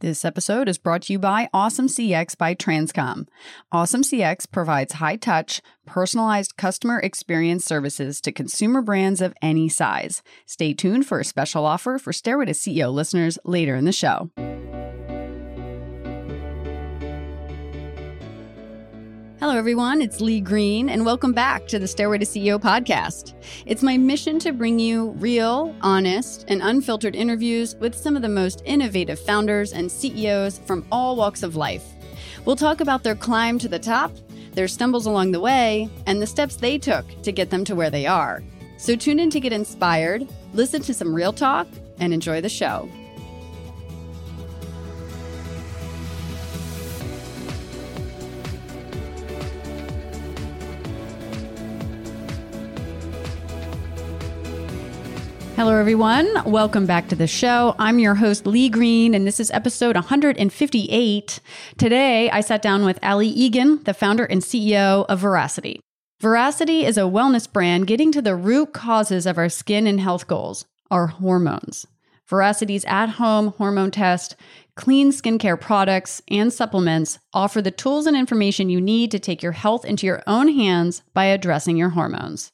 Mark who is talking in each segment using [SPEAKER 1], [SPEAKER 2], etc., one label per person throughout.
[SPEAKER 1] This episode is brought to you by Awesome CX by Transcom. Awesome CX provides high touch, personalized customer experience services to consumer brands of any size. Stay tuned for a special offer for Stairway to CEO listeners later in the show. Hello, everyone. It's Lee Green, and welcome back to the Stairway to CEO podcast. It's my mission to bring you real, honest, and unfiltered interviews with some of the most innovative founders and CEOs from all walks of life. We'll talk about their climb to the top, their stumbles along the way, and the steps they took to get them to where they are. So tune in to get inspired, listen to some real talk, and enjoy the show. Hello, everyone. Welcome back to the show. I'm your host, Lee Green, and this is episode 158. Today, I sat down with Allie Egan, the founder and CEO of Veracity. Veracity is a wellness brand getting to the root causes of our skin and health goals, our hormones. Veracity's at home hormone test, clean skincare products, and supplements offer the tools and information you need to take your health into your own hands by addressing your hormones.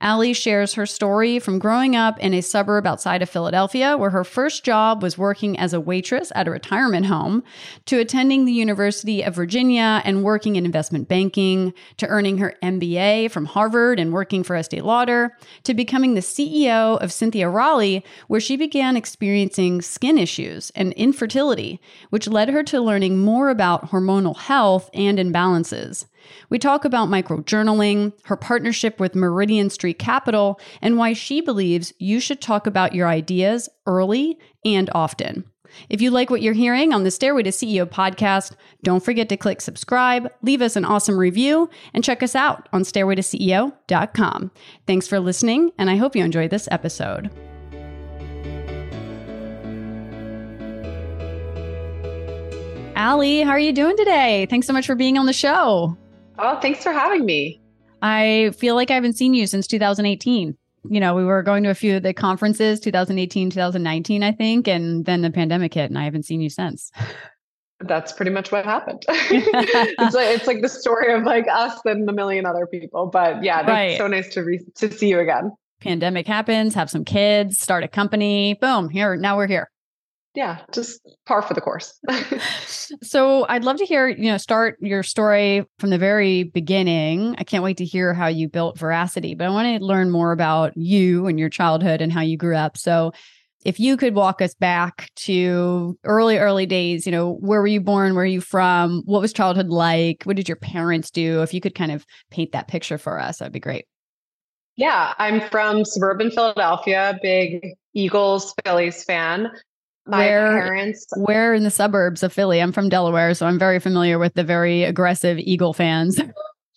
[SPEAKER 1] Allie shares her story from growing up in a suburb outside of Philadelphia, where her first job was working as a waitress at a retirement home, to attending the University of Virginia and working in investment banking, to earning her MBA from Harvard and working for Estee Lauder, to becoming the CEO of Cynthia Rowley, where she began experiencing skin issues and infertility, which led her to learning more about hormonal health and imbalances. We talk about microjournaling, her partnership with Meridian Street Capital, and why she believes you should talk about your ideas early and often. If you like what you're hearing on the Stairway to CEO podcast, don't forget to click subscribe, leave us an awesome review, and check us out on stairwaytoceo.com. Thanks for listening, and I hope you enjoyed this episode. Allie, how are you doing today? Thanks so much for being on the show.
[SPEAKER 2] Oh, thanks for having me.
[SPEAKER 1] I feel like I haven't seen you since 2018. You know, we were going to a few of the conferences, 2018, 2019, I think, and then the pandemic hit, and I haven't seen you since.
[SPEAKER 2] That's pretty much what happened. it's like it's like the story of like us and a million other people. But yeah, it's right. so nice to re- to see you again.
[SPEAKER 1] Pandemic happens, have some kids, start a company, boom, here now we're here
[SPEAKER 2] yeah, just par for the course.
[SPEAKER 1] so I'd love to hear, you know, start your story from the very beginning. I can't wait to hear how you built Veracity, but I want to learn more about you and your childhood and how you grew up. So if you could walk us back to early, early days, you know, where were you born? Where are you from? What was childhood like? What did your parents do? If you could kind of paint that picture for us, that'd be great.
[SPEAKER 2] Yeah, I'm from suburban Philadelphia, big Eagles, Phillies fan my
[SPEAKER 1] where,
[SPEAKER 2] parents.
[SPEAKER 1] Where in the suburbs of Philly? I'm from Delaware, so I'm very familiar with the very aggressive Eagle fans.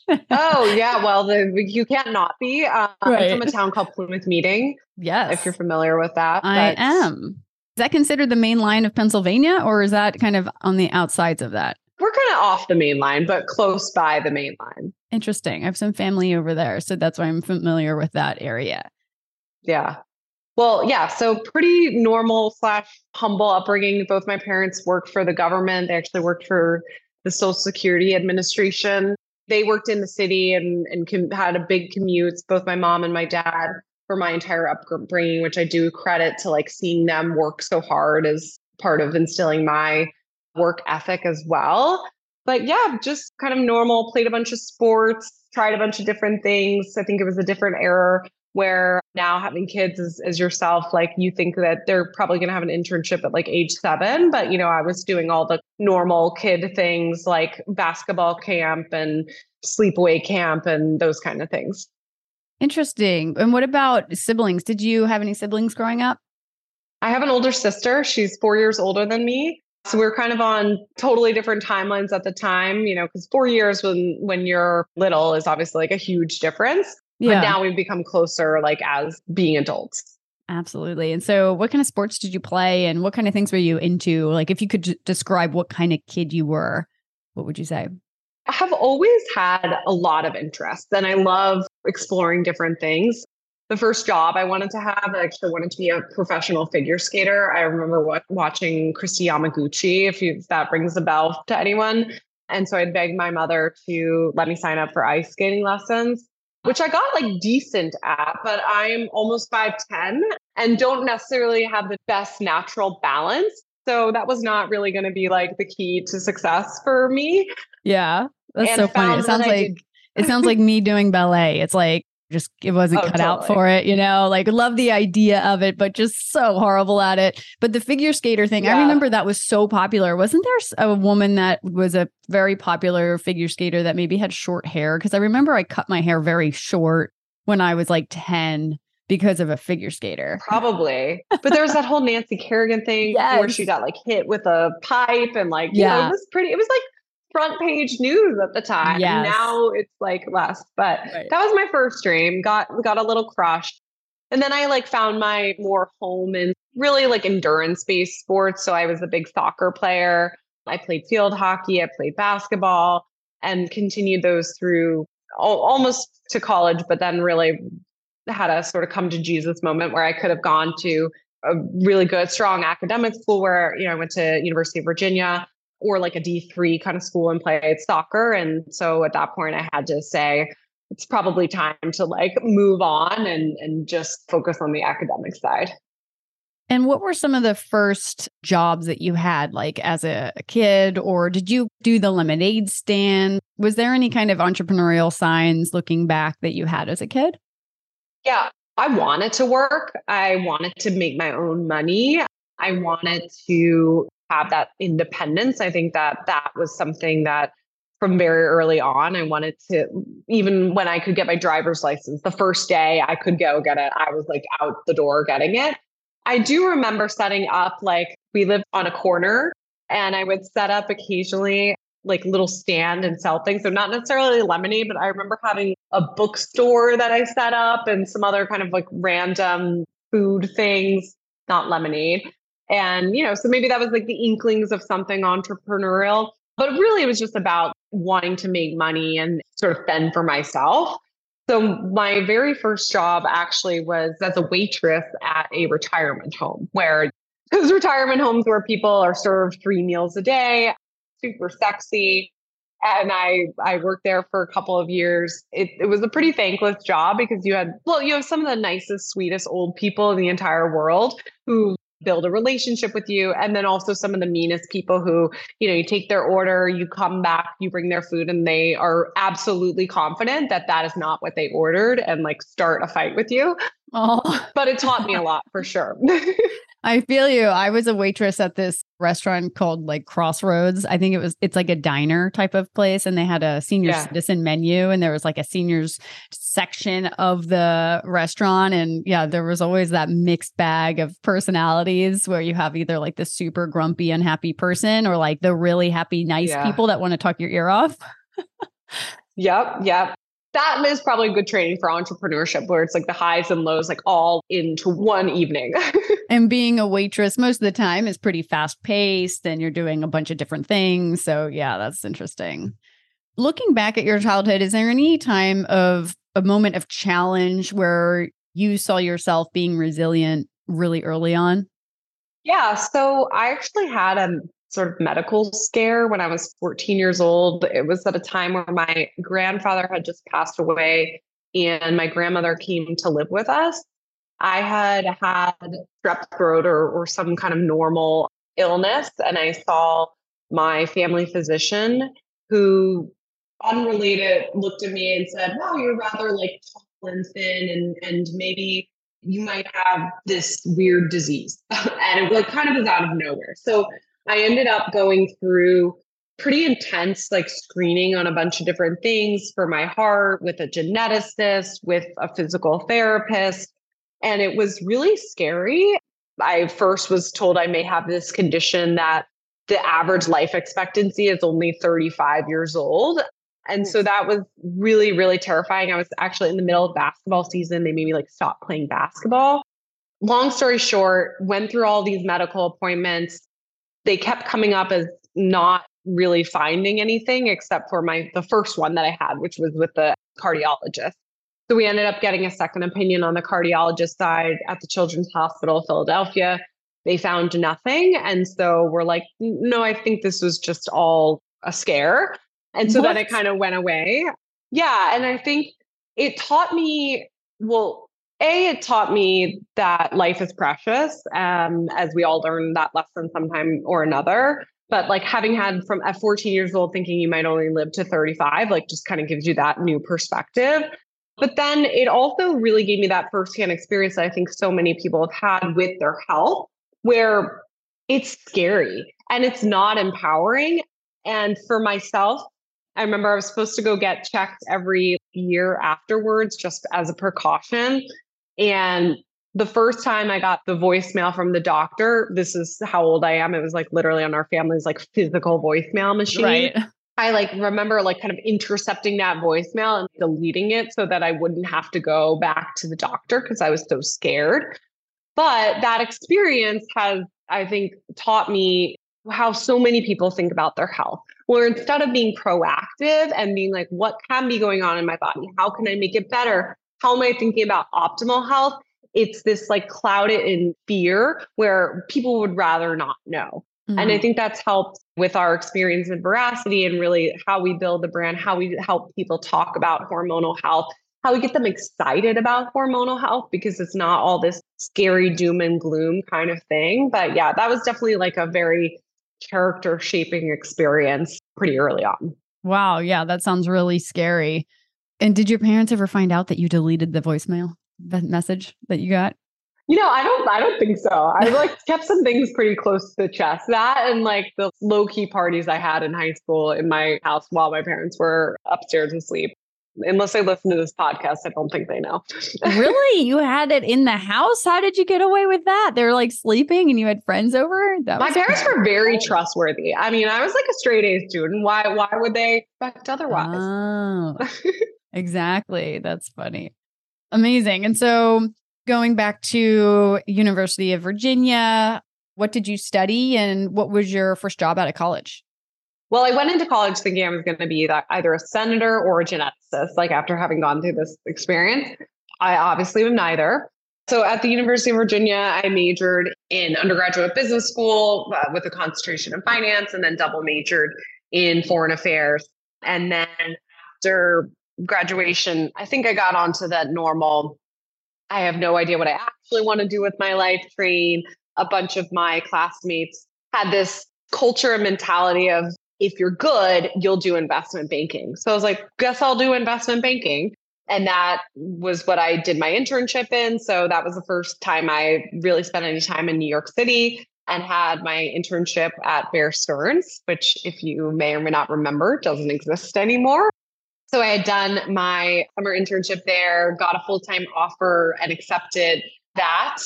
[SPEAKER 2] oh yeah, well the you can't not be. Uh, right. I'm from a town called Plymouth Meeting.
[SPEAKER 1] Yes,
[SPEAKER 2] if you're familiar with that.
[SPEAKER 1] I am. Is that considered the main line of Pennsylvania, or is that kind of on the outsides of that?
[SPEAKER 2] We're kind of off the main line, but close by the main line.
[SPEAKER 1] Interesting. I have some family over there, so that's why I'm familiar with that area.
[SPEAKER 2] Yeah. Well, yeah, so pretty normal slash humble upbringing. Both my parents worked for the government. They actually worked for the Social Security Administration. They worked in the city and, and com- had a big commute. both my mom and my dad, for my entire upbringing, which I do credit to like seeing them work so hard as part of instilling my work ethic as well. But yeah, just kind of normal, played a bunch of sports, tried a bunch of different things. I think it was a different era where now having kids as, as yourself, like you think that they're probably going to have an internship at like age seven. But, you know, I was doing all the normal kid things like basketball camp and sleepaway camp and those kind of things.
[SPEAKER 1] Interesting. And what about siblings? Did you have any siblings growing up?
[SPEAKER 2] I have an older sister. She's four years older than me. So we are kind of on totally different timelines at the time, you know, because four years when when you're little is obviously like a huge difference. Yeah. But now we've become closer like as being adults.
[SPEAKER 1] Absolutely. And so what kind of sports did you play and what kind of things were you into? Like if you could describe what kind of kid you were, what would you say?
[SPEAKER 2] I have always had a lot of interest and I love exploring different things. the first job I wanted to have. I actually wanted to be a professional figure skater. I remember what, watching Kristi Yamaguchi, if, you, if that rings a bell to anyone. And so I'd begged my mother to let me sign up for ice skating lessons, which I got like decent at, but I'm almost 5'10 and don't necessarily have the best natural balance. So that was not really going to be like the key to success for me.
[SPEAKER 1] Yeah. That's and so funny. It sounds like it sounds like me doing ballet. It's like just it wasn't oh, cut totally. out for it, you know. Like love the idea of it, but just so horrible at it. But the figure skater thing, yeah. I remember that was so popular. Wasn't there a woman that was a very popular figure skater that maybe had short hair? Because I remember I cut my hair very short when I was like 10 because of a figure skater.
[SPEAKER 2] Probably. But there was that whole Nancy Kerrigan thing yes. where she got like hit with a pipe and like, yeah, know, it was pretty, it was like front page news at the time. Yes. Now it's like less. But right. that was my first dream. Got got a little crushed. And then I like found my more home in really like endurance based sports. So I was a big soccer player. I played field hockey, I played basketball and continued those through almost to college, but then really had a sort of come to Jesus moment where I could have gone to a really good, strong academic school where, you know, I went to University of Virginia or like a D3 kind of school and played soccer. And so at that point, I had to say, it's probably time to like move on and, and just focus on the academic side.
[SPEAKER 1] And what were some of the first jobs that you had, like as a kid, or did you do the lemonade stand? Was there any kind of entrepreneurial signs looking back that you had as a kid?
[SPEAKER 2] Yeah, I wanted to work. I wanted to make my own money. I wanted to have that independence. I think that that was something that from very early on, I wanted to, even when I could get my driver's license, the first day I could go get it, I was like out the door getting it. I do remember setting up, like, we lived on a corner and I would set up occasionally like little stand and sell things. So not necessarily lemonade, but I remember having a bookstore that I set up and some other kind of like random food things, not lemonade. And, you know, so maybe that was like the inklings of something entrepreneurial, but really it was just about wanting to make money and sort of fend for myself. So my very first job actually was as a waitress at a retirement home where those retirement homes where people are served three meals a day, super sexy. And I I worked there for a couple of years. It it was a pretty thankless job because you had well, you have some of the nicest, sweetest old people in the entire world who build a relationship with you and then also some of the meanest people who you know you take their order you come back you bring their food and they are absolutely confident that that is not what they ordered and like start a fight with you. Oh but it taught me a lot for sure
[SPEAKER 1] I feel you. I was a waitress at this restaurant called like Crossroads. I think it was it's like a diner type of place and they had a senior yeah. citizen menu and there was like a seniors section of the restaurant and yeah, there was always that mixed bag of personalities where you have either like the super grumpy unhappy person or like the really happy nice yeah. people that want to talk your ear off.
[SPEAKER 2] yep, yep that is probably good training for entrepreneurship where it's like the highs and lows like all into one evening.
[SPEAKER 1] And being a waitress most of the time is pretty fast paced and you're doing a bunch of different things. So yeah that's interesting. Looking back at your childhood is there any time of a moment of challenge where you saw yourself being resilient really early on?
[SPEAKER 2] Yeah so i actually had a sort of medical scare when I was 14 years old. It was at a time where my grandfather had just passed away and my grandmother came to live with us. I had had strep throat or, or some kind of normal illness, and I saw my family physician who, unrelated, looked at me and said, Wow, you're rather like tall and thin, and, and maybe you might have this weird disease. and it like kind of was out of nowhere. So I ended up going through pretty intense like screening on a bunch of different things for my heart with a geneticist, with a physical therapist. And it was really scary. I first was told I may have this condition that the average life expectancy is only 35 years old. And so that was really, really terrifying. I was actually in the middle of basketball season. They made me like stop playing basketball. Long story short, went through all these medical appointments, they kept coming up as not really finding anything except for my the first one that I had, which was with the cardiologist. So we ended up getting a second opinion on the cardiologist side at the Children's Hospital Philadelphia. They found nothing. And so we're like, no, I think this was just all a scare. And so what? then it kind of went away. Yeah. And I think it taught me, well, A, it taught me that life is precious, um, as we all learn that lesson sometime or another. But like having had from at 14 years old thinking you might only live to 35, like just kind of gives you that new perspective. But then it also really gave me that firsthand experience that I think so many people have had with their health, where it's scary and it's not empowering. And for myself, I remember I was supposed to go get checked every year afterwards just as a precaution. And the first time I got the voicemail from the doctor, this is how old I am. It was like literally on our family's like physical voicemail machine.
[SPEAKER 1] Right.
[SPEAKER 2] I like remember like kind of intercepting that voicemail and deleting it so that I wouldn't have to go back to the doctor because I was so scared. But that experience has, I think, taught me how so many people think about their health. Where instead of being proactive and being like, what can be going on in my body? How can I make it better? How am I thinking about optimal health? It's this like clouded in fear where people would rather not know. Mm-hmm. And I mm-hmm. think that's helped with our experience in veracity and really how we build the brand, how we help people talk about hormonal health, how we get them excited about hormonal health because it's not all this scary doom and gloom kind of thing. But yeah, that was definitely like a very character shaping experience pretty early on.
[SPEAKER 1] Wow. Yeah, that sounds really scary. And did your parents ever find out that you deleted the voicemail the message that you got?
[SPEAKER 2] You know, I don't I don't think so. I like kept some things pretty close to the chest. That and like the low key parties I had in high school in my house while my parents were upstairs asleep. Unless they listen to this podcast, I don't think they know.
[SPEAKER 1] really? You had it in the house? How did you get away with that? They're like sleeping and you had friends over?
[SPEAKER 2] That my parents were very trustworthy. I mean, I was like a straight A student. Why why would they expect otherwise?
[SPEAKER 1] Oh, exactly. That's funny. Amazing. And so going back to University of Virginia, what did you study and what was your first job out of college?
[SPEAKER 2] Well, I went into college thinking I was going to be either a senator or a geneticist, like after having gone through this experience. I obviously am neither. So at the University of Virginia, I majored in undergraduate business school uh, with a concentration in finance and then double majored in foreign affairs. And then after graduation, I think I got onto that normal I have no idea what I actually want to do with my life train. A bunch of my classmates had this culture and mentality of if you're good, you'll do investment banking. So I was like, guess I'll do investment banking. And that was what I did my internship in. So that was the first time I really spent any time in New York City and had my internship at Bear Stearns, which, if you may or may not remember, doesn't exist anymore. So I had done my summer internship there, got a full time offer and accepted that.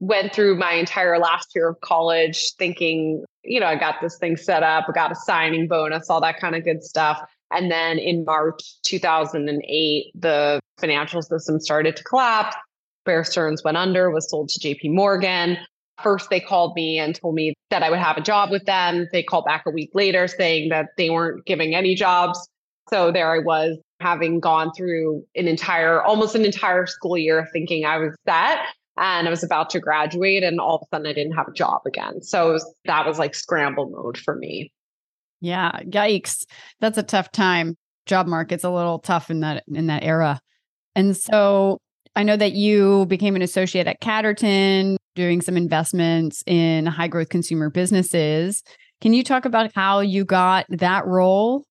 [SPEAKER 2] Went through my entire last year of college thinking, you know, I got this thing set up, I got a signing bonus, all that kind of good stuff. And then in March 2008, the financial system started to collapse. Bear Stearns went under, was sold to JP Morgan. First, they called me and told me that I would have a job with them. They called back a week later saying that they weren't giving any jobs so there I was having gone through an entire, almost an entire school year thinking I was set and I was about to graduate and all of a sudden I didn't have a job again. So was, that was like scramble mode for me.
[SPEAKER 1] Yeah, yikes. That's a tough time. Job market's a little tough in that in that era. And so I know that you became an associate at Catterton doing some investments in high growth consumer businesses. Can you talk about how you got that role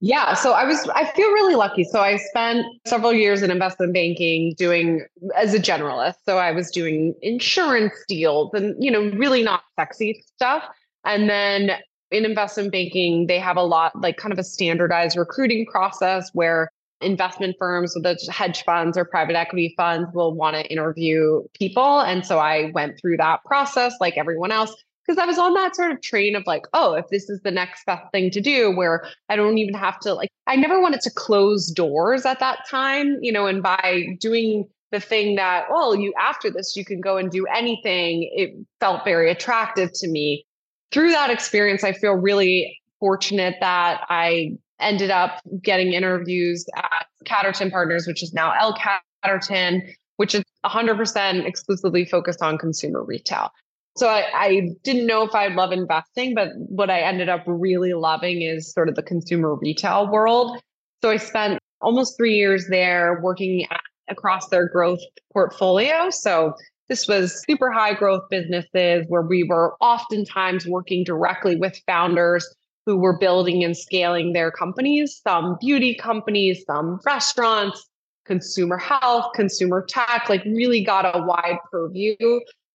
[SPEAKER 2] yeah, so I was I feel really lucky. So I spent several years in investment banking doing as a generalist. So I was doing insurance deals and you know really not sexy stuff. And then in investment banking, they have a lot like kind of a standardized recruiting process where investment firms, whether it's hedge funds or private equity funds, will want to interview people. And so I went through that process like everyone else because I was on that sort of train of like, oh, if this is the next best thing to do, where I don't even have to like, I never wanted to close doors at that time, you know, and by doing the thing that, oh, you after this, you can go and do anything, it felt very attractive to me. Through that experience, I feel really fortunate that I ended up getting interviews at Catterton Partners, which is now L Catterton, which is 100% exclusively focused on consumer retail. So I, I didn't know if I'd love investing, but what I ended up really loving is sort of the consumer retail world. So I spent almost three years there working at, across their growth portfolio. So this was super high growth businesses where we were oftentimes working directly with founders who were building and scaling their companies, some beauty companies, some restaurants, consumer health, consumer tech, like really got a wide purview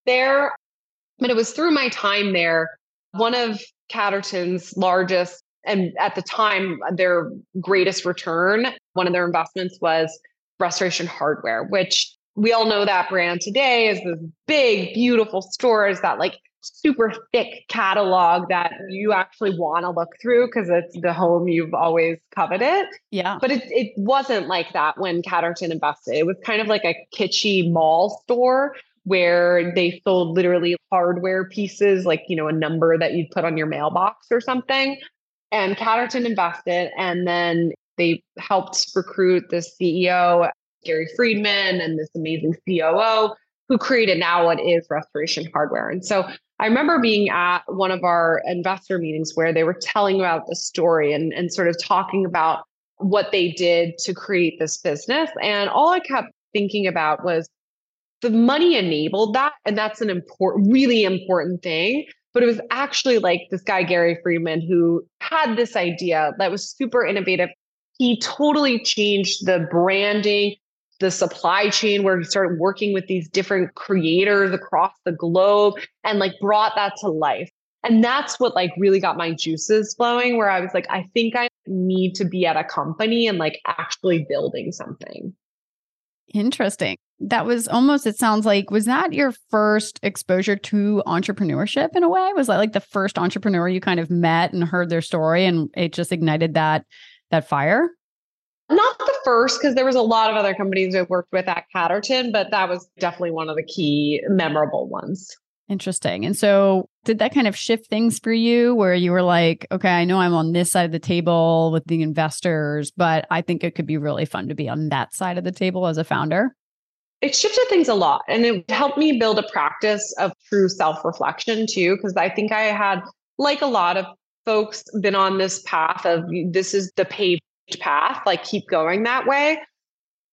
[SPEAKER 2] there. But it was through my time there, one of Catterton's largest and at the time their greatest return, one of their investments was Restoration Hardware, which we all know that brand today is this big, beautiful stores that like super thick catalog that you actually want to look through because it's the home you've always coveted.
[SPEAKER 1] Yeah.
[SPEAKER 2] But it, it wasn't like that when Catterton invested. It was kind of like a kitschy mall store where they sold literally hardware pieces, like, you know, a number that you'd put on your mailbox or something. And Catterton invested and then they helped recruit the CEO, Gary Friedman, and this amazing COO who created now what is Restoration Hardware. And so I remember being at one of our investor meetings where they were telling about the story and, and sort of talking about what they did to create this business. And all I kept thinking about was the money enabled that. And that's an important, really important thing. But it was actually like this guy, Gary Friedman, who had this idea that was super innovative. He totally changed the branding, the supply chain where he started working with these different creators across the globe and like brought that to life. And that's what like really got my juices flowing where I was like, I think I need to be at a company and like actually building something.
[SPEAKER 1] Interesting. That was almost, it sounds like, was that your first exposure to entrepreneurship in a way? Was that like the first entrepreneur you kind of met and heard their story and it just ignited that that fire?
[SPEAKER 2] Not the first, because there was a lot of other companies I've worked with at Catterton, but that was definitely one of the key memorable ones.
[SPEAKER 1] Interesting. And so, did that kind of shift things for you where you were like, okay, I know I'm on this side of the table with the investors, but I think it could be really fun to be on that side of the table as a founder?
[SPEAKER 2] It shifted things a lot and it helped me build a practice of true self reflection too, because I think I had, like a lot of folks, been on this path of this is the paved path, like keep going that way.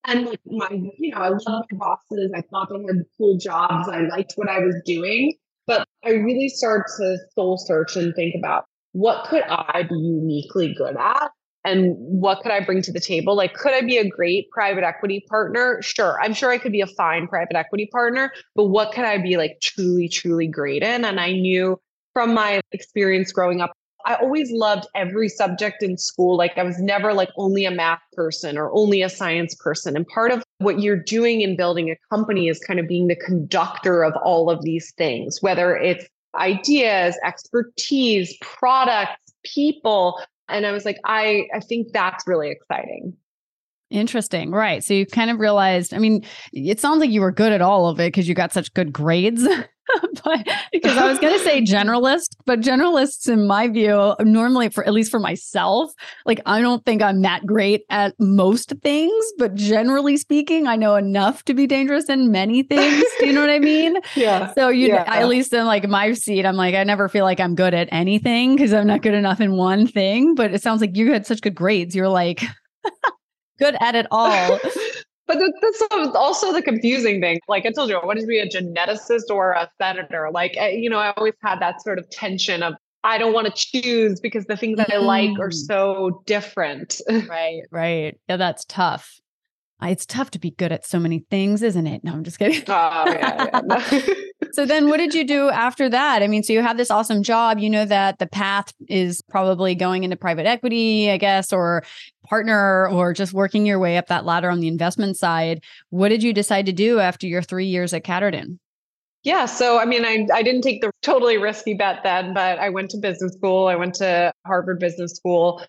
[SPEAKER 2] And like my, you know, I loved my bosses. I thought they had cool jobs. I liked what I was doing. But I really started to soul search and think about what could I be uniquely good at? And what could I bring to the table? Like, could I be a great private equity partner? Sure. I'm sure I could be a fine private equity partner, but what could I be like truly, truly great in? And I knew from my experience growing up I always loved every subject in school. Like I was never like only a math person or only a science person. And part of what you're doing in building a company is kind of being the conductor of all of these things, whether it's ideas, expertise, products, people. And I was like, I, I think that's really exciting.
[SPEAKER 1] Interesting. Right. So you kind of realized, I mean, it sounds like you were good at all of it because you got such good grades. but because I was going to say generalist, but generalists, in my view, normally for at least for myself, like I don't think I'm that great at most things, but generally speaking, I know enough to be dangerous in many things. Do you know what I mean?
[SPEAKER 2] Yeah.
[SPEAKER 1] So you,
[SPEAKER 2] yeah.
[SPEAKER 1] at least in like my seat, I'm like, I never feel like I'm good at anything because I'm not good enough in one thing. But it sounds like you had such good grades. You're like, good at it all.
[SPEAKER 2] But that's also the confusing thing. Like I told you, I wanted to be a geneticist or a senator. Like, eh, you know, I always had that sort of tension of I don't want to choose because the things that. I like are mm. so different.
[SPEAKER 1] right, right. Yeah, that's tough. It's tough to be good at so many things, isn't it? No, I'm just kidding. Oh, yeah, yeah. so then what did you do after that? I mean, so you have this awesome job. You know that the path is probably going into private equity, I guess, or partner or just working your way up that ladder on the investment side. What did you decide to do after your three years at Catterton?
[SPEAKER 2] Yeah. So, I mean, I, I didn't take the totally risky bet then, but I went to business school. I went to Harvard Business School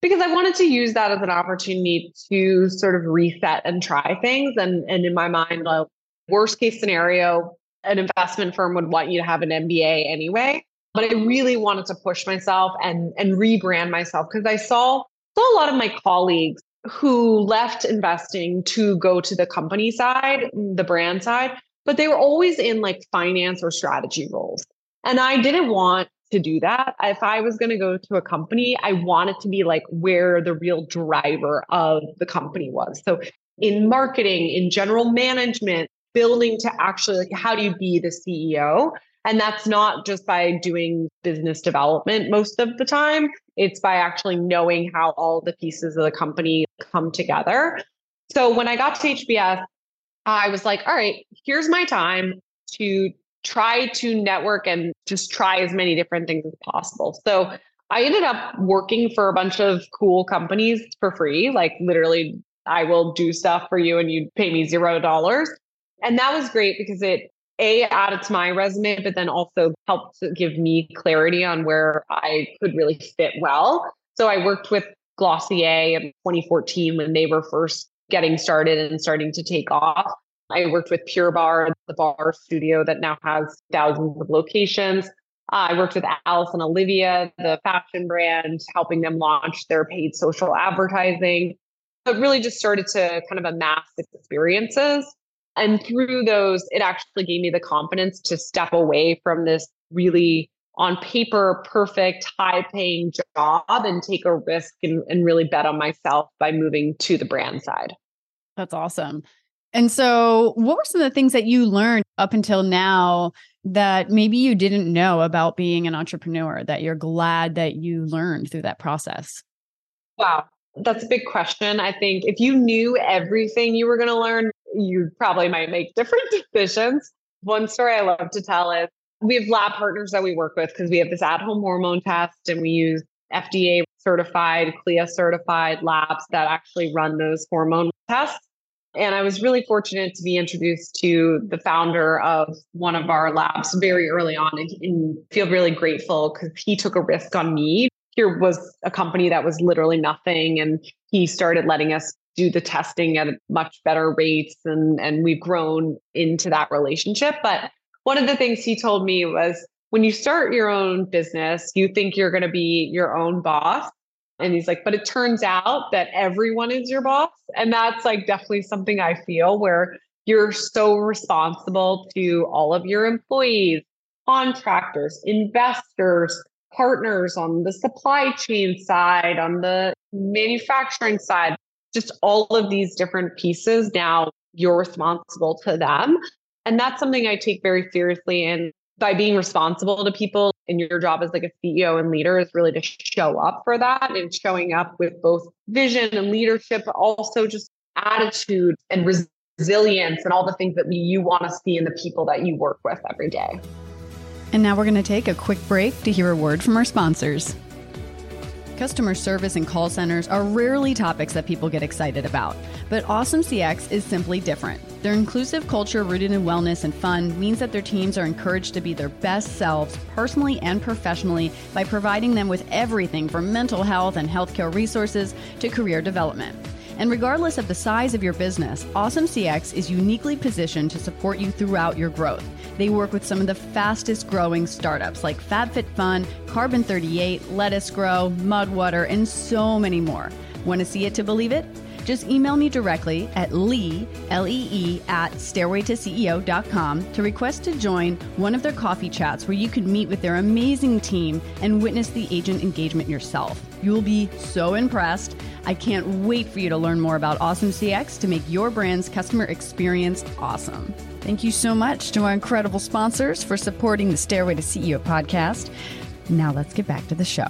[SPEAKER 2] because I wanted to use that as an opportunity to sort of reset and try things. And, and in my mind, the worst case scenario, an investment firm would want you to have an MBA anyway. But I really wanted to push myself and, and rebrand myself because I saw saw a lot of my colleagues who left investing to go to the company side, the brand side, but they were always in like finance or strategy roles. And I didn't want to do that. If I was going to go to a company, I wanted to be like where the real driver of the company was. So in marketing, in general management, building to actually like how do you be the CEO? And that's not just by doing business development most of the time. It's by actually knowing how all the pieces of the company come together. So when I got to HBS, I was like, all right, here's my time to try to network and just try as many different things as possible. So I ended up working for a bunch of cool companies for free. Like literally, I will do stuff for you and you pay me zero dollars. And that was great because it a added to my resume, but then also helped to give me clarity on where I could really fit well. So I worked with Glossier in 2014 when they were first getting started and starting to take off. I worked with Pure Barre, the bar studio that now has thousands of locations. Uh, I worked with Alice and Olivia, the fashion brand, helping them launch their paid social advertising. It really just started to kind of amass experiences. And through those, it actually gave me the confidence to step away from this really on paper perfect high paying job and take a risk and, and really bet on myself by moving to the brand side.
[SPEAKER 1] That's awesome. And so, what were some of the things that you learned up until now that maybe you didn't know about being an entrepreneur that you're glad that you learned through that process?
[SPEAKER 2] Wow, that's a big question. I think if you knew everything you were going to learn, you probably might make different decisions. One story I love to tell is we have lab partners that we work with because we have this at home hormone test and we use FDA certified, CLIA certified labs that actually run those hormone tests. And I was really fortunate to be introduced to the founder of one of our labs very early on and, and feel really grateful because he took a risk on me. Here was a company that was literally nothing. And he started letting us do the testing at much better rates. And, and we've grown into that relationship. But one of the things he told me was when you start your own business, you think you're going to be your own boss. And he's like, but it turns out that everyone is your boss. And that's like definitely something I feel where you're so responsible to all of your employees, contractors, investors, partners on the supply chain side, on the manufacturing side, just all of these different pieces. Now you're responsible to them. And that's something I take very seriously. And by being responsible to people and your job as like a CEO and leader is really to show up for that and showing up with both vision and leadership, but also just attitude and resilience and all the things that you want to see in the people that you work with every day.
[SPEAKER 1] And now we're going to take a quick break to hear a word from our sponsors. Customer service and call centers are rarely topics that people get excited about, but Awesome CX is simply different. Their inclusive culture rooted in wellness and fun means that their teams are encouraged to be their best selves personally and professionally by providing them with everything from mental health and healthcare resources to career development. And regardless of the size of your business, Awesome CX is uniquely positioned to support you throughout your growth. They work with some of the fastest growing startups like FabFitFun, Carbon 38, Lettuce Grow, Mudwater, and so many more. Want to see it to believe it? Just email me directly at lee, L-E-E, at stairwaytoceo.com to request to join one of their coffee chats where you can meet with their amazing team and witness the agent engagement yourself. You will be so impressed. I can't wait for you to learn more about Awesome CX to make your brand's customer experience awesome. Thank you so much to our incredible sponsors for supporting the Stairway to CEO podcast. Now let's get back to the show.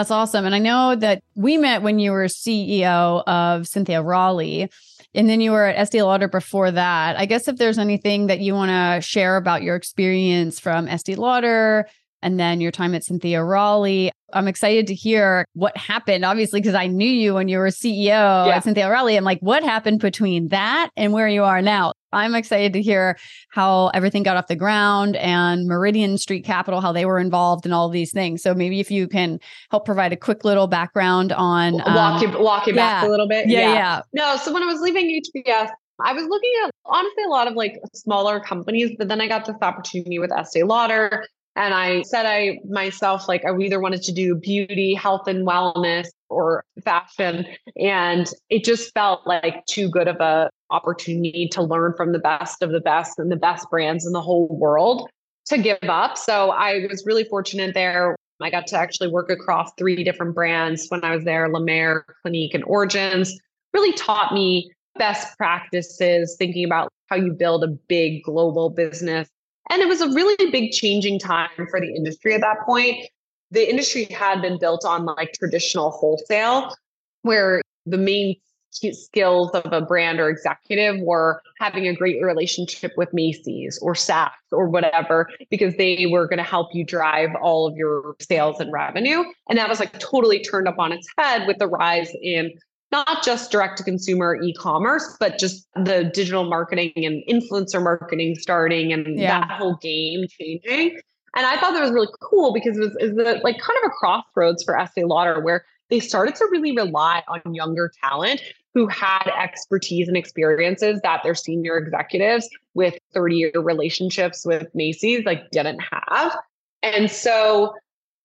[SPEAKER 1] That's awesome. And I know that we met when you were CEO of Cynthia Rowley. And then you were at Estee Lauder before that. I guess if there's anything that you want to share about your experience from Estee Lauder and then your time at Cynthia Rowley, I'm excited to hear what happened, obviously, because I knew you when you were CEO yeah. at Cynthia Rowley. I'm like, what happened between that and where you are now? I'm excited to hear how everything got off the ground and Meridian Street Capital, how they were involved in all of these things. So maybe if you can help provide a quick little background on
[SPEAKER 2] um, walk you walk you yeah. back a little bit.
[SPEAKER 1] Yeah, yeah, yeah.
[SPEAKER 2] No, so when I was leaving HBS, I was looking at honestly a lot of like smaller companies, but then I got this opportunity with Estee Lauder. And I said I myself, like I either wanted to do beauty, health and wellness, or fashion. And it just felt like too good of a opportunity to learn from the best of the best and the best brands in the whole world to give up. So I was really fortunate there. I got to actually work across three different brands when I was there La Mer, Clinique, and Origins. Really taught me best practices, thinking about how you build a big global business. And it was a really big changing time for the industry at that point. The industry had been built on like traditional wholesale, where the main skills of a brand or executive were having a great relationship with Macy's or Saks or whatever, because they were going to help you drive all of your sales and revenue. And that was like totally turned up on its head with the rise in not just direct to consumer e-commerce, but just the digital marketing and influencer marketing starting and yeah. that whole game changing. And I thought that was really cool because it was, it was like kind of a crossroads for Estee Lauder where they started to really rely on younger talent who had expertise and experiences that their senior executives with 30 year relationships with Macy's like didn't have. And so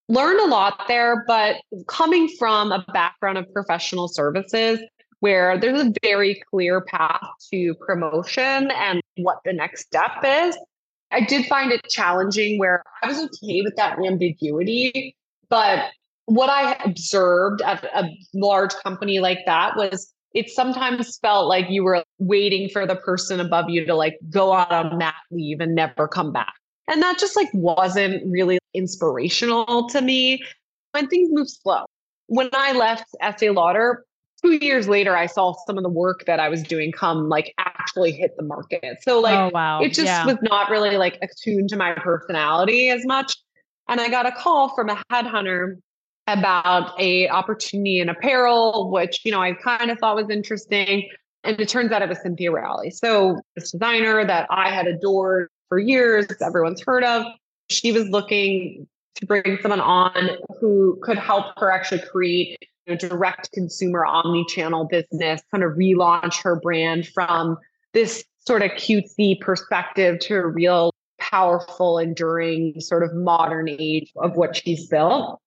[SPEAKER 2] learned a lot there, but coming from a background of professional services where there's a very clear path to promotion and what the next step is, I did find it challenging where I was okay with that ambiguity. But what I observed at a large company like that was it sometimes felt like you were waiting for the person above you to like go out on mat leave and never come back. And that just like wasn't really inspirational to me when things move slow. When I left Estee Lauder, two years later, I saw some of the work that I was doing come like actually hit the market. So like, oh, wow. it just yeah. was not really like attuned to my personality as much. And I got a call from a headhunter about a opportunity in apparel, which, you know, I kind of thought was interesting. And it turns out it was Cynthia Rowley. So this designer that I had adored for years, everyone's heard of, she was looking to bring someone on who could help her actually create a direct consumer omni-channel business, kind of relaunch her brand from this sort of cutesy perspective to a real powerful, enduring sort of modern age of what she's built.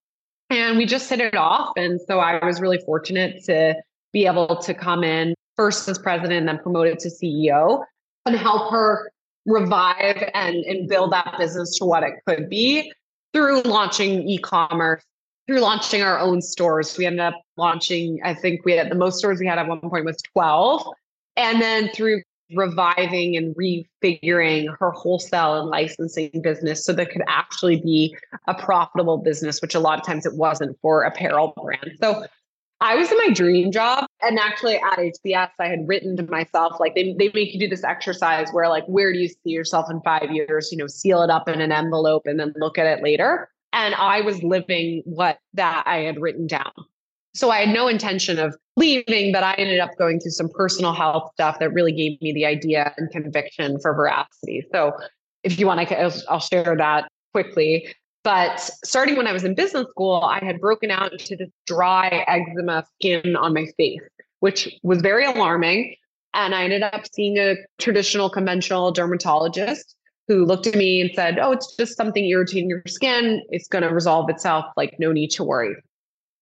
[SPEAKER 2] And we just hit it off. And so I was really fortunate to be able to come in first as president and then promoted to CEO and help her revive and, and build that business to what it could be through launching e-commerce, through launching our own stores. We ended up launching, I think we had the most stores we had at one point was 12. And then through reviving and refiguring her wholesale and licensing business so that could actually be a profitable business, which a lot of times it wasn't for apparel brands. So I was in my dream job. And actually at HBS, I had written to myself, like they, they make you do this exercise where like, where do you see yourself in five years? You know, seal it up in an envelope and then look at it later. And I was living what that I had written down. So I had no intention of leaving, but I ended up going through some personal health stuff that really gave me the idea and conviction for veracity. So if you want, can, I'll share that quickly. But starting when I was in business school, I had broken out into this dry eczema skin on my face, which was very alarming. And I ended up seeing a traditional conventional dermatologist who looked at me and said, Oh, it's just something irritating your skin. It's going to resolve itself. Like, no need to worry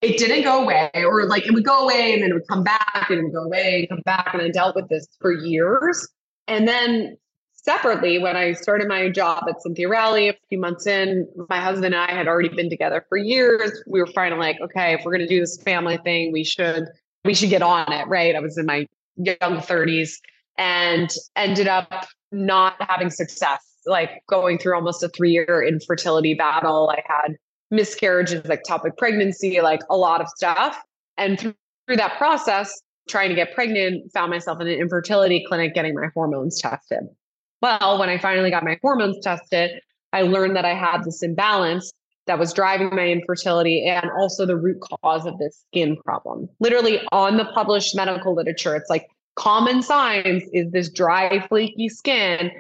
[SPEAKER 2] it didn't go away, or like it would go away and then it would come back and it would go away and come back. And I dealt with this for years. And then separately, when I started my job at Cynthia Rowley a few months in, my husband and I had already been together for years. We were finally like, okay, if we're gonna do this family thing, we should we should get on it, right? I was in my young 30s and ended up not having success, like going through almost a three-year infertility battle. I had miscarriages, ectopic pregnancy, like a lot of stuff. And through that process, trying to get pregnant, found myself in an infertility clinic getting my hormones tested. Well, when I finally got my hormones tested, I learned that I had this imbalance that was driving my infertility and also the root cause of this skin problem. Literally on the published medical literature, it's like common signs is this dry, flaky skin.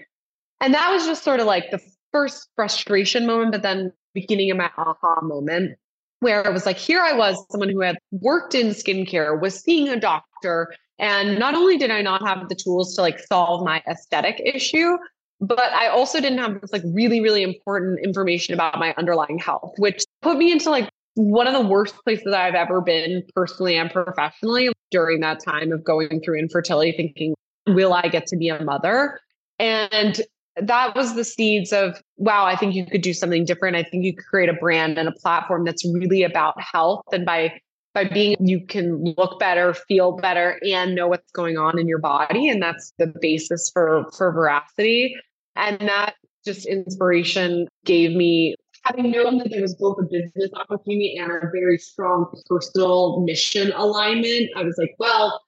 [SPEAKER 2] And that was just sort of like the first frustration moment, but then beginning of my aha moment where it was like, here I was, someone who had worked in skincare, was seeing a doctor. And not only did I not have the tools to like solve my aesthetic issue, but I also didn't have this like really, really important information about my underlying health, which put me into like one of the worst places I've ever been personally and professionally during that time of going through infertility, thinking, will I get to be a mother? And that was the seeds of, wow, I think you could do something different. I think you could create a brand and a platform that's really about health. And by by being you can look better, feel better, and know what's going on in your body. And that's the basis for for veracity. And that just inspiration gave me having known that there was both a business opportunity and a very strong personal mission alignment, I was like, well,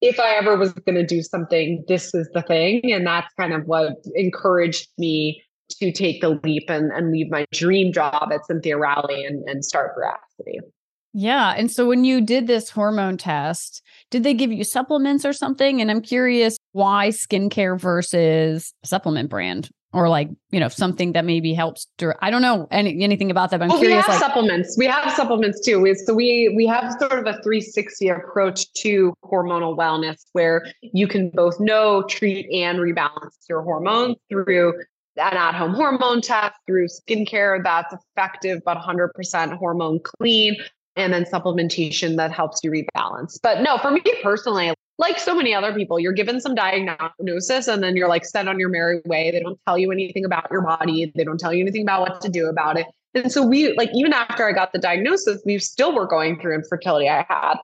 [SPEAKER 2] if I ever was going to do something, this is the thing. And that's kind of what encouraged me to take the leap and, and leave my dream job at Cynthia Rowley and, and start Veracity.
[SPEAKER 1] Yeah. And so when you did this hormone test, did they give you supplements or something? And I'm curious why skincare versus supplement brand? or like you know something that maybe helps i don't know any, anything about that but i'm
[SPEAKER 2] well,
[SPEAKER 1] curious
[SPEAKER 2] we have
[SPEAKER 1] like,
[SPEAKER 2] supplements we have supplements too so we we have sort of a 360 approach to hormonal wellness where you can both know treat and rebalance your hormones through an at-home hormone test through skincare that's effective but 100% hormone clean and then supplementation that helps you rebalance but no for me personally like so many other people, you're given some diagnosis and then you're like sent on your merry way. They don't tell you anything about your body, they don't tell you anything about what to do about it. And so we like even after I got the diagnosis, we still were going through infertility. I had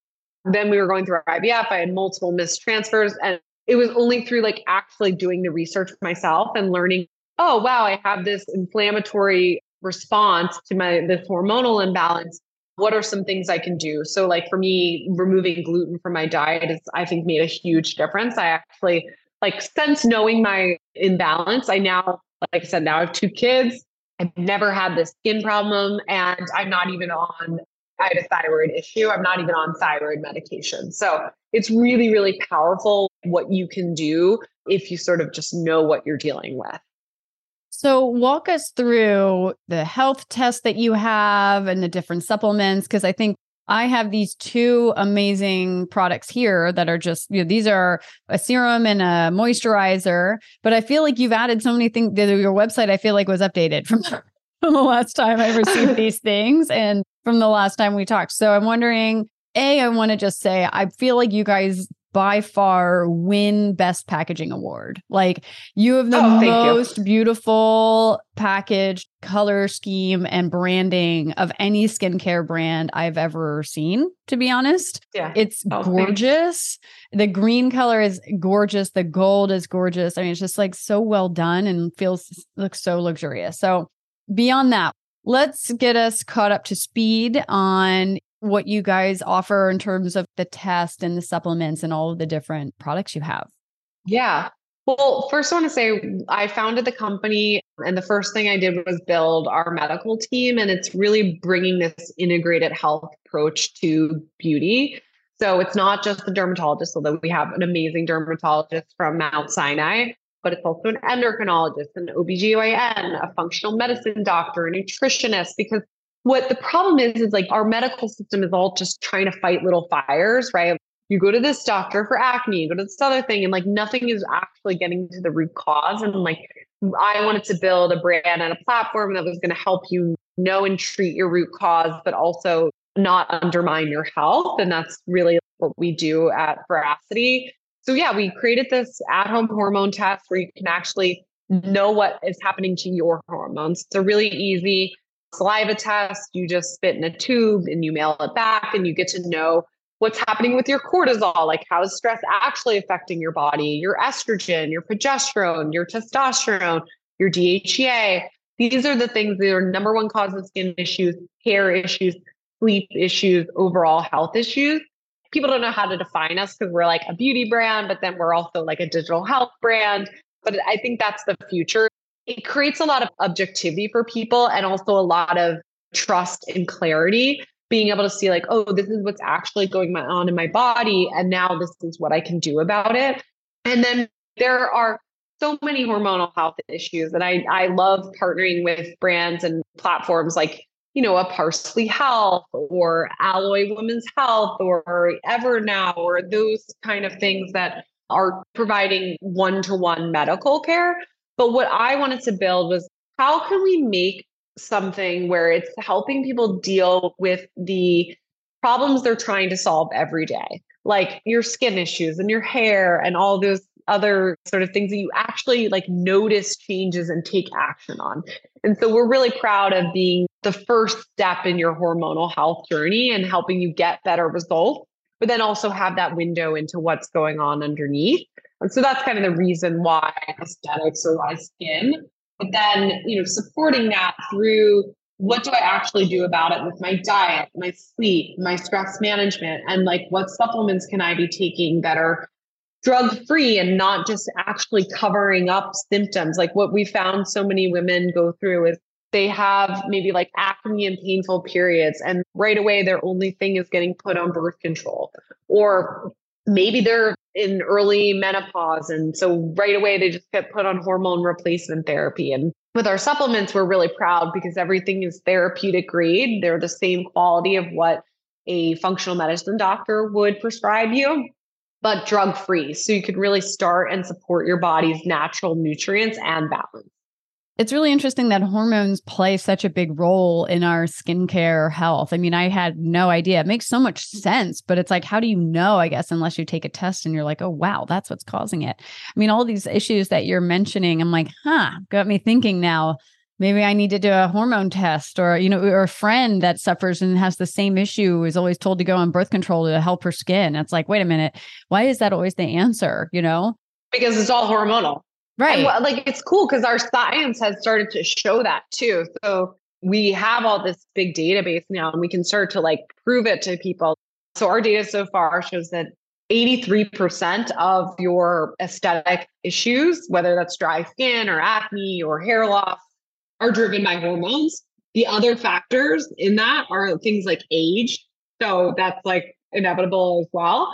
[SPEAKER 2] then we were going through IVF. I had multiple missed transfers, and it was only through like actually doing the research myself and learning. Oh wow, I have this inflammatory response to my this hormonal imbalance what are some things I can do? So, like for me, removing gluten from my diet is, I think, made a huge difference. I actually, like, since knowing my imbalance, I now, like I said, now I have two kids. I've never had this skin problem, and I'm not even on, I had a thyroid issue. I'm not even on thyroid medication. So, it's really, really powerful what you can do if you sort of just know what you're dealing with.
[SPEAKER 1] So, walk us through the health tests that you have and the different supplements, because I think I have these two amazing products here that are just, you know, these are a serum and a moisturizer, but I feel like you've added so many things. To your website, I feel like, was updated from, from the last time I received these things and from the last time we talked. So, I'm wondering, A, I want to just say, I feel like you guys by far win best packaging award. Like you have the oh, most you. beautiful package, color scheme, and branding of any skincare brand I've ever seen, to be honest.
[SPEAKER 2] Yeah.
[SPEAKER 1] It's oh, gorgeous. The green color is gorgeous. The gold is gorgeous. I mean, it's just like so well done and feels looks so luxurious. So beyond that, let's get us caught up to speed on what you guys offer in terms of the test and the supplements and all of the different products you have.
[SPEAKER 2] Yeah. Well, first, I want to say I founded the company, and the first thing I did was build our medical team. And it's really bringing this integrated health approach to beauty. So it's not just the dermatologist, although we have an amazing dermatologist from Mount Sinai, but it's also an endocrinologist, an OBGYN, a functional medicine doctor, a nutritionist, because what the problem is, is like our medical system is all just trying to fight little fires, right? You go to this doctor for acne, you go to this other thing, and like nothing is actually getting to the root cause. And like, I wanted to build a brand and a platform that was going to help you know and treat your root cause, but also not undermine your health. And that's really what we do at Veracity. So, yeah, we created this at home hormone test where you can actually know what is happening to your hormones. It's a really easy saliva test. You just spit in a tube and you mail it back, and you get to know what's happening with your cortisol. Like, how is stress actually affecting your body, your estrogen, your progesterone, your testosterone, your DHEA. These are the things that are number one cause of skin issues, hair issues, sleep issues, overall health issues. People don't know how to define us because we're like a beauty brand, but then we're also like a digital health brand. But I think that's the future it creates a lot of objectivity for people and also a lot of trust and clarity. Being able to see like oh this is what's actually going on in my body and now this is what i can do about it. And then there are so many hormonal health issues and i i love partnering with brands and platforms like you know a parsley health or alloy women's health or evernow or those kind of things that are providing one-to-one medical care but what I wanted to build was how can we make something where it's helping people deal with the problems they're trying to solve every day, like your skin issues and your hair and all those other sort of things that you actually like notice changes and take action on. And so we're really proud of being the first step in your hormonal health journey and helping you get better results, but then also have that window into what's going on underneath. So that's kind of the reason why aesthetics or why skin. But then, you know, supporting that through what do I actually do about it with my diet, my sleep, my stress management, and like what supplements can I be taking that are drug free and not just actually covering up symptoms. Like what we found so many women go through is they have maybe like acne and painful periods, and right away their only thing is getting put on birth control. Or maybe they're in early menopause. And so right away they just get put on hormone replacement therapy. And with our supplements, we're really proud because everything is therapeutic grade. They're the same quality of what a functional medicine doctor would prescribe you but drug free. So you can really start and support your body's natural nutrients and balance.
[SPEAKER 1] It's really interesting that hormones play such a big role in our skincare health. I mean, I had no idea. It makes so much sense, but it's like, how do you know? I guess, unless you take a test and you're like, oh, wow, that's what's causing it. I mean, all these issues that you're mentioning, I'm like, huh, got me thinking now maybe I need to do a hormone test or, you know, or a friend that suffers and has the same issue is always told to go on birth control to help her skin. It's like, wait a minute, why is that always the answer? You know?
[SPEAKER 2] Because it's all hormonal.
[SPEAKER 1] Right.
[SPEAKER 2] And, like it's cool because our science has started to show that too. So we have all this big database now and we can start to like prove it to people. So our data so far shows that 83% of your aesthetic issues, whether that's dry skin or acne or hair loss, are driven by hormones. The other factors in that are things like age. So that's like inevitable as well.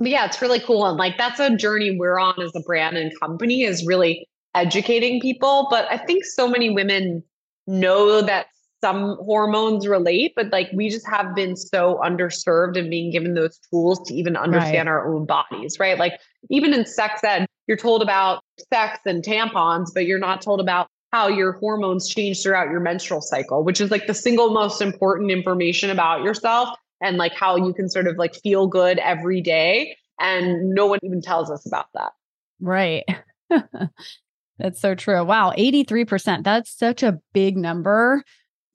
[SPEAKER 2] But yeah, it's really cool. And like that's a journey we're on as a brand and company is really educating people. But I think so many women know that some hormones relate, but like we just have been so underserved and being given those tools to even understand right. our own bodies, right? Like even in sex ed, you're told about sex and tampons, but you're not told about how your hormones change throughout your menstrual cycle, which is like the single most important information about yourself and like how you can sort of like feel good every day. And no one even tells us about that.
[SPEAKER 1] Right. That's so true. Wow, 83%. That's such a big number.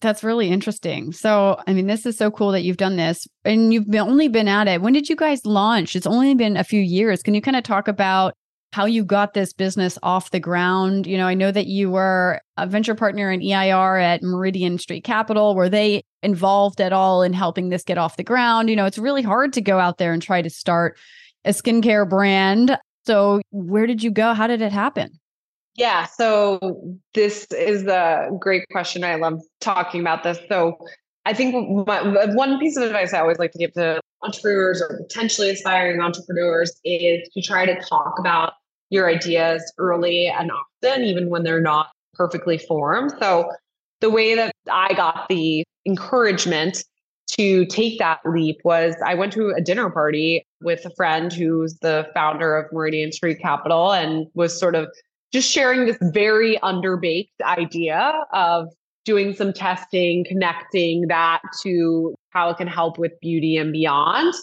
[SPEAKER 1] That's really interesting. So, I mean, this is so cool that you've done this and you've been, only been at it. When did you guys launch? It's only been a few years. Can you kind of talk about how you got this business off the ground. You know, I know that you were a venture partner in EIR at Meridian Street Capital. Were they involved at all in helping this get off the ground? You know, it's really hard to go out there and try to start a skincare brand. So, where did you go? How did it happen?
[SPEAKER 2] Yeah, so this is a great question. I love talking about this. So, I think my, one piece of advice I always like to give to entrepreneurs or potentially aspiring entrepreneurs is to try to talk about your ideas early and often, even when they're not perfectly formed. So, the way that I got the encouragement to take that leap was I went to a dinner party with a friend who's the founder of Meridian Street Capital and was sort of just sharing this very underbaked idea of doing some testing, connecting that to how it can help with beauty and beyond.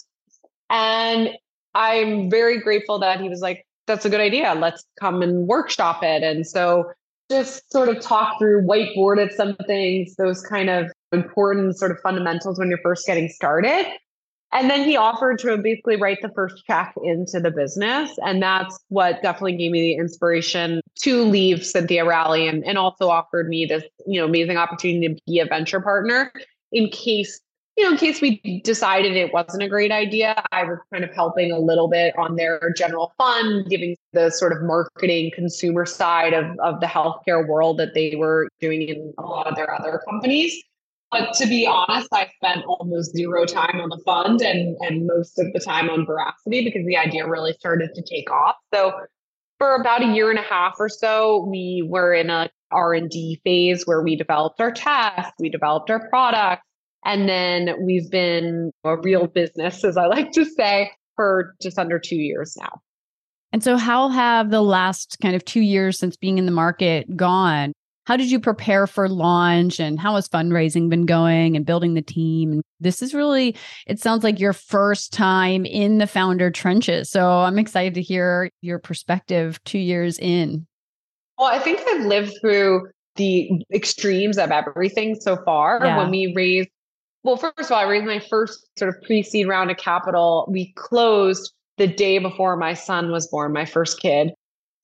[SPEAKER 2] And I'm very grateful that he was like, that's a good idea. Let's come and workshop it. And so just sort of talk through, whiteboarded some things, those kind of important sort of fundamentals when you're first getting started. And then he offered to basically write the first check into the business. And that's what definitely gave me the inspiration to leave Cynthia Rowley and, and also offered me this, you know, amazing opportunity to be a venture partner in case you know, in case we decided it wasn't a great idea, I was kind of helping a little bit on their general fund, giving the sort of marketing consumer side of, of the healthcare world that they were doing in a lot of their other companies. But to be honest, I spent almost zero time on the fund and, and most of the time on veracity because the idea really started to take off. So for about a year and a half or so, we were in a R&D phase where we developed our tests, we developed our products, and then we've been a real business, as I like to say, for just under two years now.
[SPEAKER 1] And so, how have the last kind of two years since being in the market gone? How did you prepare for launch and how has fundraising been going and building the team? And this is really, it sounds like your first time in the founder trenches. So I'm excited to hear your perspective two years in.
[SPEAKER 2] Well, I think I've lived through the extremes of everything so far. Yeah. When we raised, well, first of all, I raised my first sort of pre seed round of capital. We closed the day before my son was born, my first kid.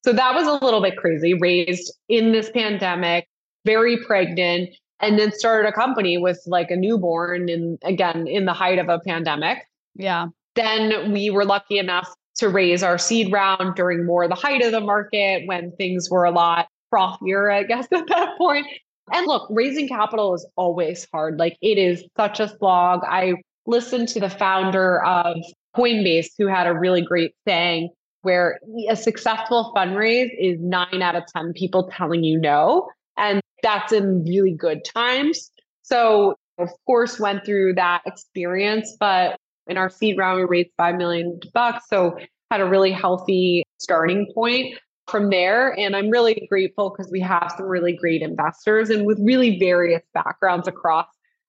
[SPEAKER 2] So that was a little bit crazy, raised in this pandemic, very pregnant, and then started a company with like a newborn and again in the height of a pandemic.
[SPEAKER 1] Yeah.
[SPEAKER 2] Then we were lucky enough to raise our seed round during more the height of the market when things were a lot frothier, I guess, at that point. And look, raising capital is always hard. Like it is such a slog. I listened to the founder of Coinbase who had a really great saying where a successful fundraise is nine out of 10 people telling you no. And that's in really good times. So, of course, went through that experience, but in our seed round, we raised 5 million bucks. So, had a really healthy starting point from there. And I'm really grateful because we have some really great investors and with really various backgrounds across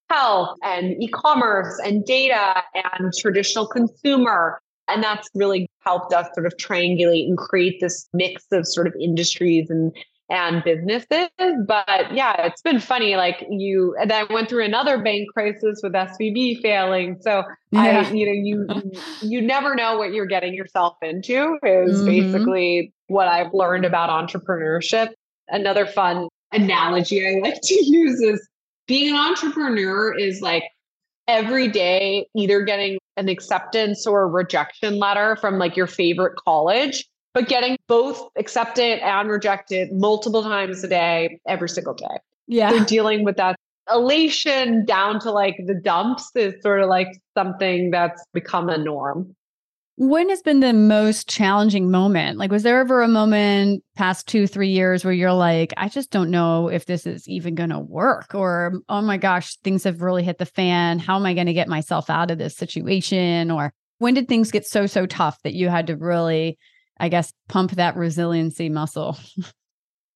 [SPEAKER 2] health and e-commerce and data and traditional consumer and that's really helped us sort of triangulate and create this mix of sort of industries and and businesses. But yeah, it's been funny. Like you, and then I went through another bank crisis with SVB failing. So yeah. I, you know, you you never know what you're getting yourself into. Is mm-hmm. basically what I've learned about entrepreneurship. Another fun analogy I like to use is being an entrepreneur is like every day either getting an acceptance or a rejection letter from like your favorite college, but getting both accepted and rejected multiple times a day, every single day.
[SPEAKER 1] Yeah.
[SPEAKER 2] So dealing with that elation down to like the dumps is sort of like something that's become a norm.
[SPEAKER 1] When has been the most challenging moment? Like, was there ever a moment past two, three years where you're like, I just don't know if this is even going to work? Or, oh my gosh, things have really hit the fan. How am I going to get myself out of this situation? Or when did things get so, so tough that you had to really, I guess, pump that resiliency muscle?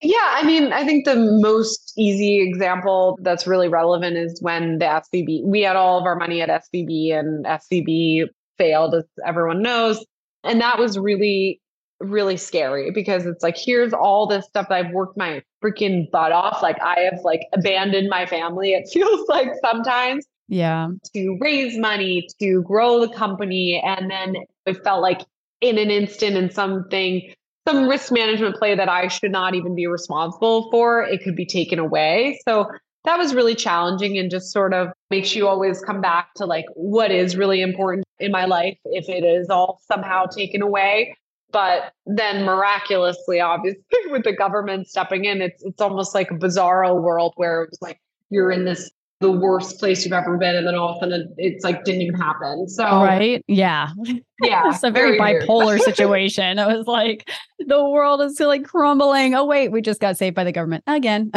[SPEAKER 2] Yeah, I mean, I think the most easy example that's really relevant is when the SVB, we had all of our money at SVB and SVB failed, as everyone knows. And that was really, really scary because it's like, here's all this stuff that I've worked my freaking butt off. Like I have like abandoned my family, it feels like sometimes.
[SPEAKER 1] Yeah.
[SPEAKER 2] To raise money, to grow the company. And then it felt like in an instant and something, some risk management play that I should not even be responsible for, it could be taken away. So that was really challenging and just sort of makes you always come back to like what is really important in my life if it is all somehow taken away. But then miraculously obviously with the government stepping in it's it's almost like a bizarro world where it was like you're in this the worst place you've ever been and then all of a sudden it's like didn't even happen. So
[SPEAKER 1] right? Yeah.
[SPEAKER 2] Yeah
[SPEAKER 1] it's a very, very bipolar situation. It was like the world is like crumbling. Oh wait we just got saved by the government again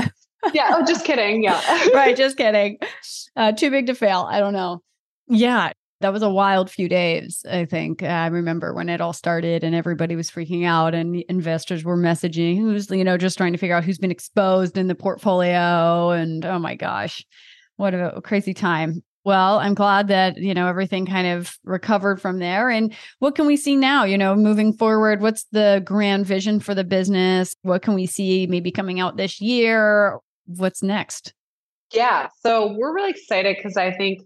[SPEAKER 2] yeah. Oh, just kidding. Yeah.
[SPEAKER 1] right. Just kidding. Uh, too big to fail. I don't know. Yeah. That was a wild few days, I think. I remember when it all started and everybody was freaking out and investors were messaging who's, you know, just trying to figure out who's been exposed in the portfolio. And oh my gosh, what a crazy time. Well, I'm glad that, you know, everything kind of recovered from there. And what can we see now, you know, moving forward? What's the grand vision for the business? What can we see maybe coming out this year? What's next?
[SPEAKER 2] Yeah. So we're really excited because I think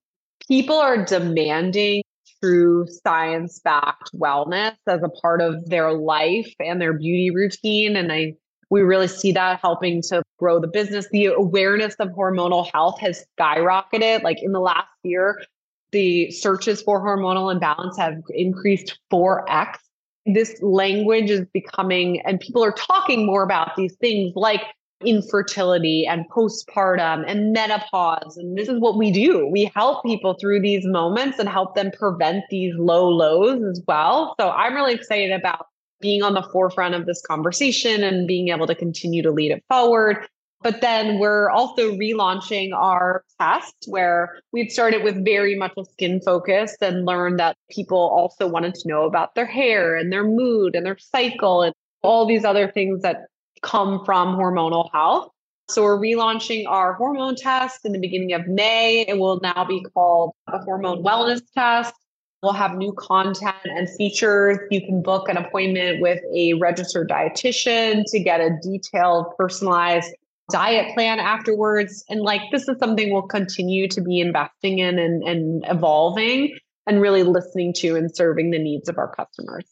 [SPEAKER 2] people are demanding true science backed wellness as a part of their life and their beauty routine. And I we really see that helping to grow the business. The awareness of hormonal health has skyrocketed. Like in the last year, the searches for hormonal imbalance have increased 4x. This language is becoming, and people are talking more about these things like infertility and postpartum and menopause. And this is what we do. We help people through these moments and help them prevent these low lows as well. So I'm really excited about being on the forefront of this conversation and being able to continue to lead it forward. But then we're also relaunching our test where we'd started with very much a skin focus and learned that people also wanted to know about their hair and their mood and their cycle and all these other things that come from hormonal health. So we're relaunching our hormone test in the beginning of May. It will now be called the hormone wellness test. We'll have new content and features. You can book an appointment with a registered dietitian to get a detailed, personalized diet plan afterwards. And like this is something we'll continue to be investing in and, and evolving and really listening to and serving the needs of our customers.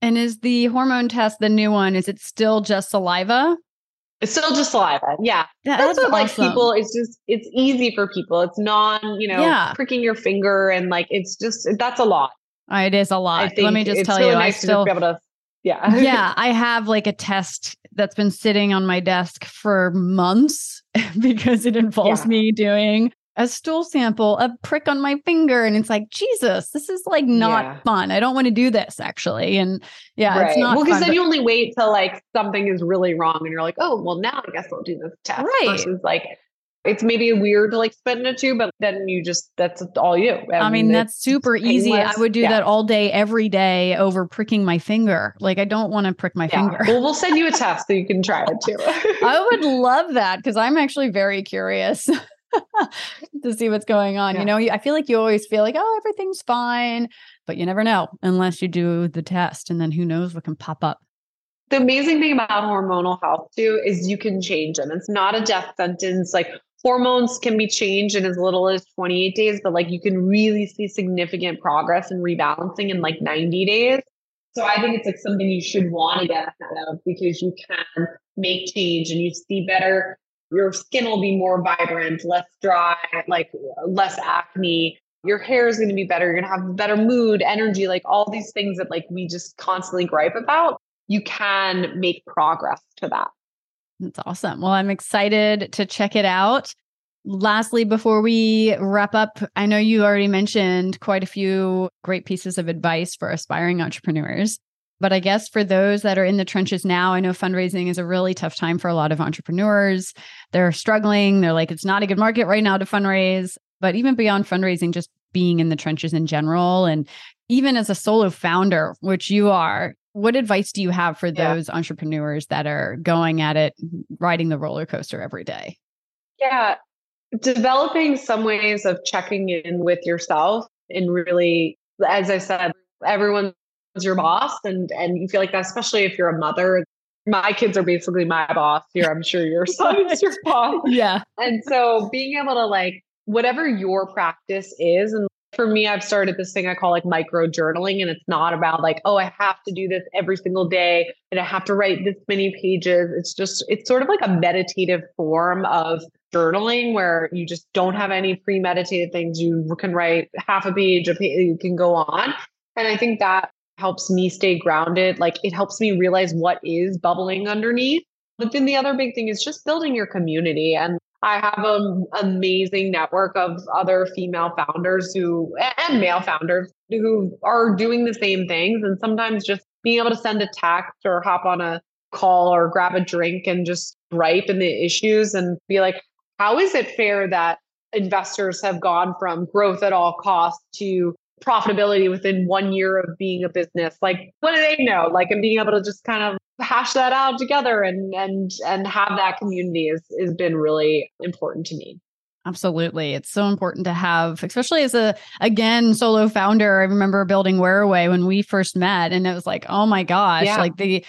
[SPEAKER 1] And is the hormone test the new one? Is it still just saliva?
[SPEAKER 2] It's still just saliva. Yeah. that's, that's what awesome. like people it's just it's easy for people. It's non, you know, yeah. pricking your finger and like it's just that's a lot.
[SPEAKER 1] It is a lot. Let me just tell really you, nice I still be able to
[SPEAKER 2] yeah.
[SPEAKER 1] yeah, I have like a test that's been sitting on my desk for months because it involves yeah. me doing a stool sample, a prick on my finger. And it's like, Jesus, this is like not yeah. fun. I don't want to do this actually. And yeah, right. it's not
[SPEAKER 2] well, because then but- you only wait till like something is really wrong and you're like, oh, well, now I guess I'll do this test. Right. Versus like, it's maybe weird to like spit into, two, but then you just that's all you.
[SPEAKER 1] And I mean, that's super easy. I would do yeah. that all day, every day over pricking my finger. Like I don't want to prick my yeah. finger.
[SPEAKER 2] Well, we'll send you a test so you can try it too.
[SPEAKER 1] I would love that because I'm actually very curious. to see what's going on. Yeah. You know, I feel like you always feel like, oh, everything's fine, but you never know unless you do the test. And then who knows what can pop up.
[SPEAKER 2] The amazing thing about hormonal health, too, is you can change them. It's not a death sentence. Like hormones can be changed in as little as 28 days, but like you can really see significant progress and rebalancing in like 90 days. So I think it's like something you should want to get ahead of because you can make change and you see better your skin will be more vibrant, less dry, like less acne. Your hair is going to be better. You're going to have better mood, energy, like all these things that like we just constantly gripe about. You can make progress to that.
[SPEAKER 1] That's awesome. Well, I'm excited to check it out. Lastly, before we wrap up, I know you already mentioned quite a few great pieces of advice for aspiring entrepreneurs. But I guess for those that are in the trenches now, I know fundraising is a really tough time for a lot of entrepreneurs. They're struggling. They're like, it's not a good market right now to fundraise. But even beyond fundraising, just being in the trenches in general, and even as a solo founder, which you are, what advice do you have for those yeah. entrepreneurs that are going at it, riding the roller coaster every day?
[SPEAKER 2] Yeah, developing some ways of checking in with yourself and really, as I said, everyone your boss and and you feel like that especially if you're a mother my kids are basically my boss here i'm sure your son is your boss.
[SPEAKER 1] Yeah.
[SPEAKER 2] And so being able to like whatever your practice is and for me i've started this thing i call like micro journaling and it's not about like oh i have to do this every single day and i have to write this many pages. It's just it's sort of like a meditative form of journaling where you just don't have any premeditated things. You can write half a page a page you can go on. And i think that helps me stay grounded. Like it helps me realize what is bubbling underneath. But then the other big thing is just building your community. And I have an amazing network of other female founders who, and male founders who are doing the same things. And sometimes just being able to send a text or hop on a call or grab a drink and just gripe in the issues and be like, how is it fair that investors have gone from growth at all costs to profitability within one year of being a business like what do they know like and being able to just kind of hash that out together and and and have that community is has been really important to me
[SPEAKER 1] Absolutely. It's so important to have, especially as a, again, solo founder. I remember building Wearaway when we first met, and it was like, oh my gosh, yeah. like the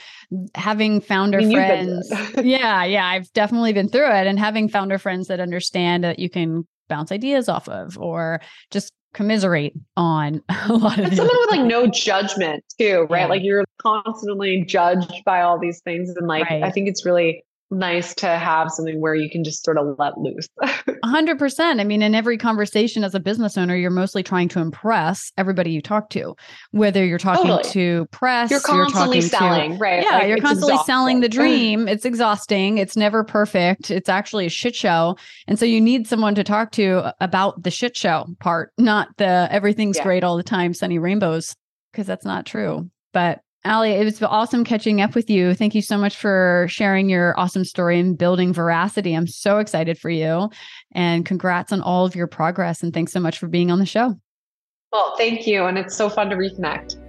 [SPEAKER 1] having founder I mean, friends. yeah. Yeah. I've definitely been through it and having founder friends that understand that you can bounce ideas off of or just commiserate on a lot of
[SPEAKER 2] and someone with like no judgment too right yeah. like you're constantly judged by all these things and like right. i think it's really nice to have something where you can just sort of let loose.
[SPEAKER 1] 100%. I mean, in every conversation as a business owner, you're mostly trying to impress everybody you talk to, whether you're talking totally. to press,
[SPEAKER 2] you're constantly you're selling, to, right?
[SPEAKER 1] Yeah, like, you're constantly exhausting. selling the dream. it's exhausting. It's never perfect. It's actually a shit show. And so you need someone to talk to about the shit show part, not the everything's yeah. great all the time, sunny rainbows, because that's not true. But Allie, it was awesome catching up with you. Thank you so much for sharing your awesome story and building veracity. I'm so excited for you. And congrats on all of your progress. And thanks so much for being on the show.
[SPEAKER 2] Well, thank you. And it's so fun to reconnect.